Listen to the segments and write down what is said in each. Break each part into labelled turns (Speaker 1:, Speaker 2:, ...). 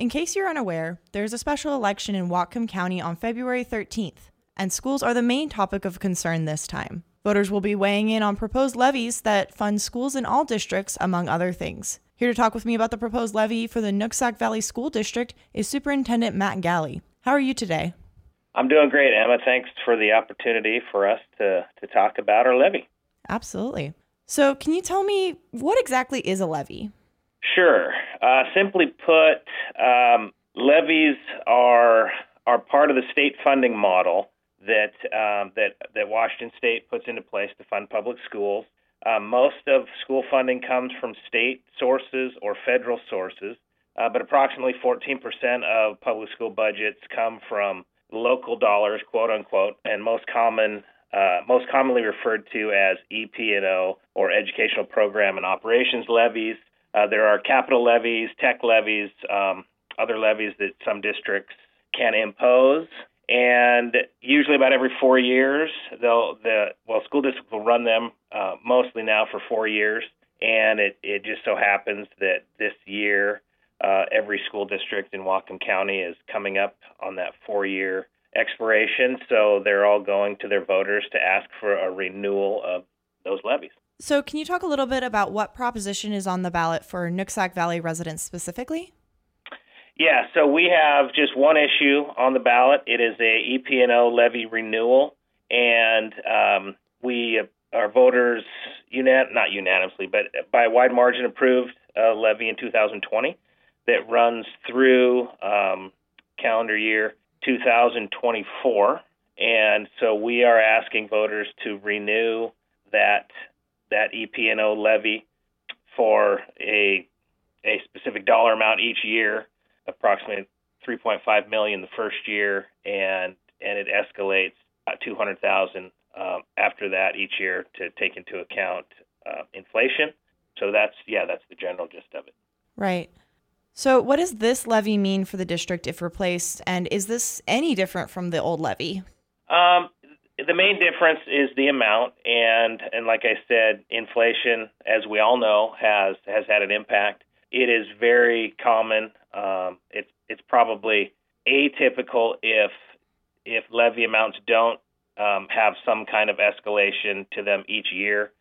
Speaker 1: In case you're unaware, there's a special election in Whatcom County on February 13th, and schools are the main topic of concern this time. Voters will be weighing in on proposed levies that fund schools in all districts, among other things. Here to talk with me about the proposed levy for the Nooksack Valley School District is Superintendent Matt Galley. How are you today?
Speaker 2: I'm doing great, Emma. Thanks for the opportunity for us to, to talk about our levy.
Speaker 1: Absolutely. So, can you tell me what exactly is a levy?
Speaker 2: Sure. Uh, simply put, um, levies are are part of the state funding model that um, that that Washington State puts into place to fund public schools. Um, most of school funding comes from state sources or federal sources, uh, but approximately 14% of public school budgets come from local dollars, quote unquote, and most common uh, most commonly referred to as EP&O or Educational Program and Operations levies. Uh, there are capital levies, tech levies, um, other levies that some districts can impose. And usually, about every four years, they'll the well, school districts will run them uh, mostly now for four years. And it, it just so happens that this year, uh, every school district in Whatcom County is coming up on that four-year expiration. So they're all going to their voters to ask for a renewal of those levies.
Speaker 1: So, can you talk a little bit about what proposition is on the ballot for Nooksack Valley residents specifically?
Speaker 2: Yeah, so we have just one issue on the ballot. It is a EP&O levy renewal, and um, we our voters unan- not unanimously, but by a wide margin approved a levy in 2020 that runs through um, calendar year 2024, and so we are asking voters to renew that that EP&O levy for a a specific dollar amount each year, approximately 3.5 million the first year, and and it escalates about 200,000 um, after that each year to take into account uh, inflation. So that's yeah, that's the general gist of it.
Speaker 1: Right. So what does this levy mean for the district if replaced, and is this any different from the old levy?
Speaker 2: Um, the main difference is the amount, and and like I said, inflation, as we all know, has has had an impact. It is very common. Um, it's it's probably atypical if if levy amounts don't um, have some kind of escalation to them each year.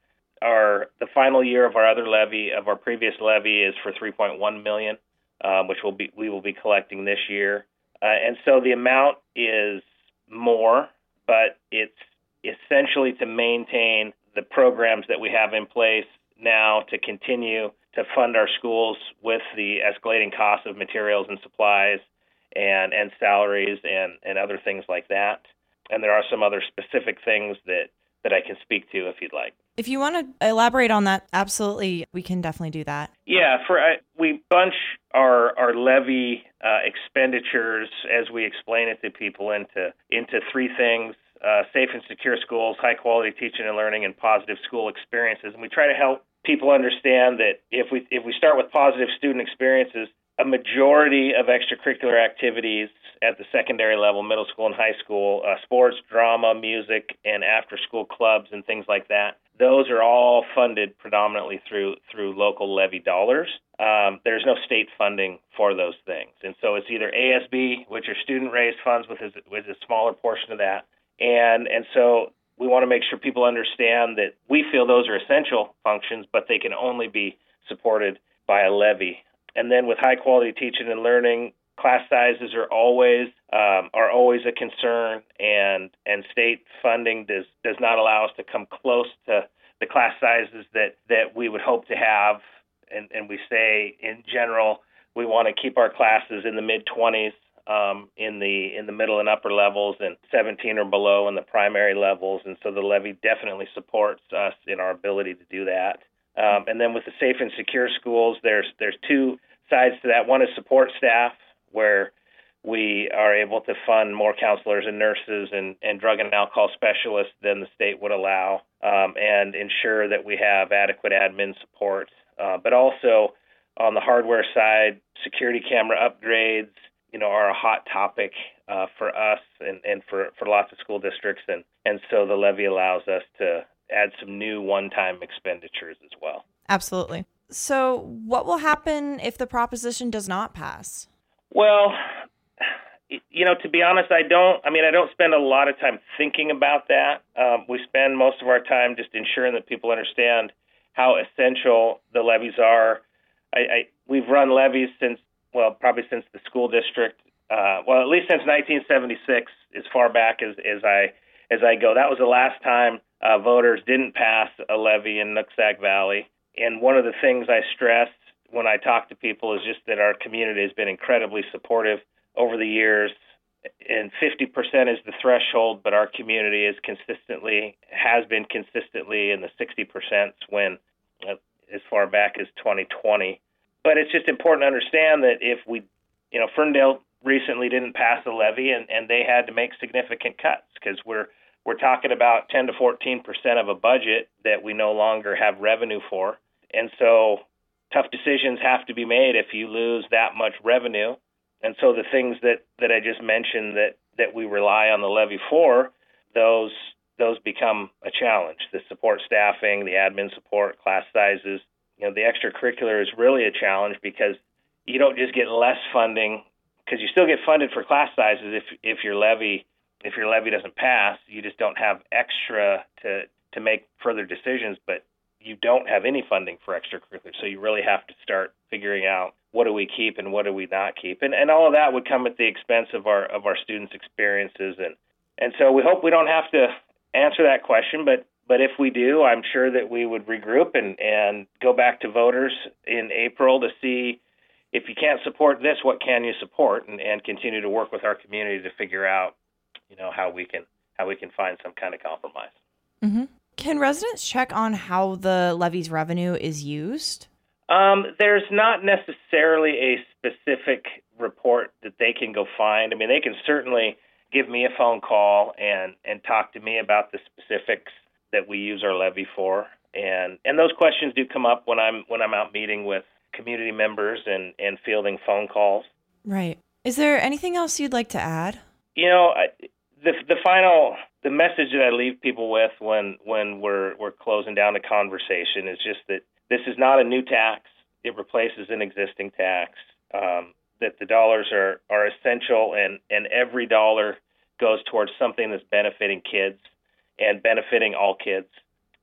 Speaker 2: Our the final year of our other levy of our previous levy is for 3.1 million, um, which will be we will be collecting this year, uh, and so the amount is more but it's essentially to maintain the programs that we have in place now to continue to fund our schools with the escalating costs of materials and supplies and and salaries and and other things like that. And there are some other specific things that that I can speak to if you'd like.
Speaker 1: If you want to elaborate on that, absolutely, we can definitely do that.
Speaker 2: Yeah, for uh, we bunch our our levy uh, expenditures as we explain it to people into into three things: uh, safe and secure schools, high quality teaching and learning, and positive school experiences. And we try to help people understand that if we if we start with positive student experiences, a majority of extracurricular activities at the secondary level, middle school and high school, uh, sports, drama, music, and after school clubs and things like that. Those are all funded predominantly through through local levy dollars. Um, there's no state funding for those things, and so it's either ASB, which are student raised funds, with a, with a smaller portion of that, and and so we want to make sure people understand that we feel those are essential functions, but they can only be supported by a levy. And then with high quality teaching and learning, class sizes are always um, are always a concern, and and state funding does does not allow us to come close to the class sizes that that we would hope to have. And and we say in general we want to keep our classes in the mid 20s um, in the in the middle and upper levels, and 17 or below in the primary levels. And so the levy definitely supports us in our ability to do that. Um, and then with the safe and secure schools, there's there's two sides to that. One is support staff, where we are able to fund more counselors and nurses and, and drug and alcohol specialists than the state would allow, um, and ensure that we have adequate admin support. Uh, but also on the hardware side, security camera upgrades, you know, are a hot topic uh, for us and, and for, for lots of school districts. And, and so the levy allows us to add some new one time expenditures as well.
Speaker 1: Absolutely. So, what will happen if the proposition does not pass?
Speaker 2: Well, you know, to be honest, I don't. I mean, I don't spend a lot of time thinking about that. Um, we spend most of our time just ensuring that people understand how essential the levies are. I, I we've run levies since well, probably since the school district. Uh, well, at least since 1976, as far back as as I as I go. That was the last time uh, voters didn't pass a levy in Nooksack Valley. And one of the things I stress when I talk to people is just that our community has been incredibly supportive over the years, and 50% is the threshold, but our community is consistently has been consistently in the 60% when uh, as far back as 2020. But it's just important to understand that if we, you know, Ferndale recently didn't pass a levy and, and they had to make significant cuts because we're we're talking about 10 to 14 percent of a budget that we no longer have revenue for, and so tough decisions have to be made if you lose that much revenue and so the things that, that I just mentioned that, that we rely on the levy for, those those become a challenge. The support staffing, the admin support, class sizes, you know, the extracurricular is really a challenge because you don't just get less funding because you still get funded for class sizes if if your levy if your levy doesn't pass, you just don't have extra to to make further decisions, but you don't have any funding for extracurricular. So you really have to start figuring out what do we keep and what do we not keep, and and all of that would come at the expense of our of our students' experiences, and and so we hope we don't have to answer that question, but but if we do, I'm sure that we would regroup and and go back to voters in April to see if you can't support this, what can you support, and and continue to work with our community to figure out, you know, how we can how we can find some kind of compromise.
Speaker 1: Mm-hmm. Can residents check on how the levy's revenue is used?
Speaker 2: Um, there's not necessarily a specific report that they can go find. I mean, they can certainly give me a phone call and and talk to me about the specifics that we use our levy for, and and those questions do come up when I'm when I'm out meeting with community members and and fielding phone calls.
Speaker 1: Right. Is there anything else you'd like to add?
Speaker 2: You know, I, the the final the message that I leave people with when when we're we're closing down the conversation is just that this is not a new tax. It replaces an existing tax. Um, that the dollars are, are essential, and, and every dollar goes towards something that's benefiting kids and benefiting all kids.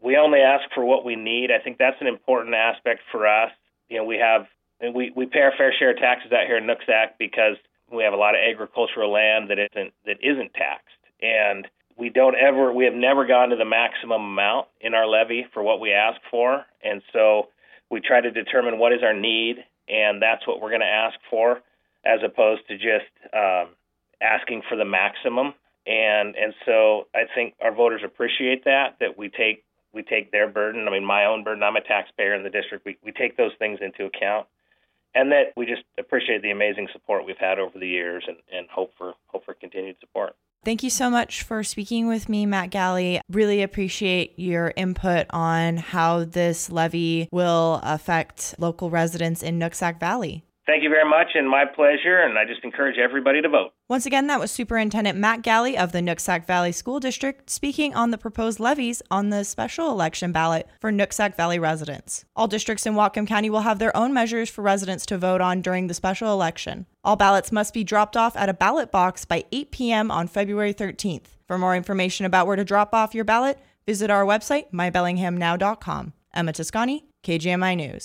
Speaker 2: We only ask for what we need. I think that's an important aspect for us. You know, we have and we, we pay our fair share of taxes out here in Nooksack because we have a lot of agricultural land that isn't that isn't taxed. And we don't ever we have never gone to the maximum amount in our levy for what we ask for. And so we try to determine what is our need and that's what we're going to ask for as opposed to just um, asking for the maximum. And and so I think our voters appreciate that that we take we take their burden. I mean my own burden I'm a taxpayer in the district. We, we take those things into account and that we just appreciate the amazing support we've had over the years and, and hope for hope for continued support
Speaker 1: Thank you so much for speaking with me, Matt Galley. Really appreciate your input on how this levy will affect local residents in Nooksack Valley.
Speaker 2: Thank you very much, and my pleasure. And I just encourage everybody to vote.
Speaker 1: Once again, that was Superintendent Matt Galley of the Nooksack Valley School District speaking on the proposed levies on the special election ballot for Nooksack Valley residents. All districts in Whatcom County will have their own measures for residents to vote on during the special election. All ballots must be dropped off at a ballot box by 8 p.m. on February 13th. For more information about where to drop off your ballot, visit our website, mybellinghamnow.com. Emma Toscani, KGMI News.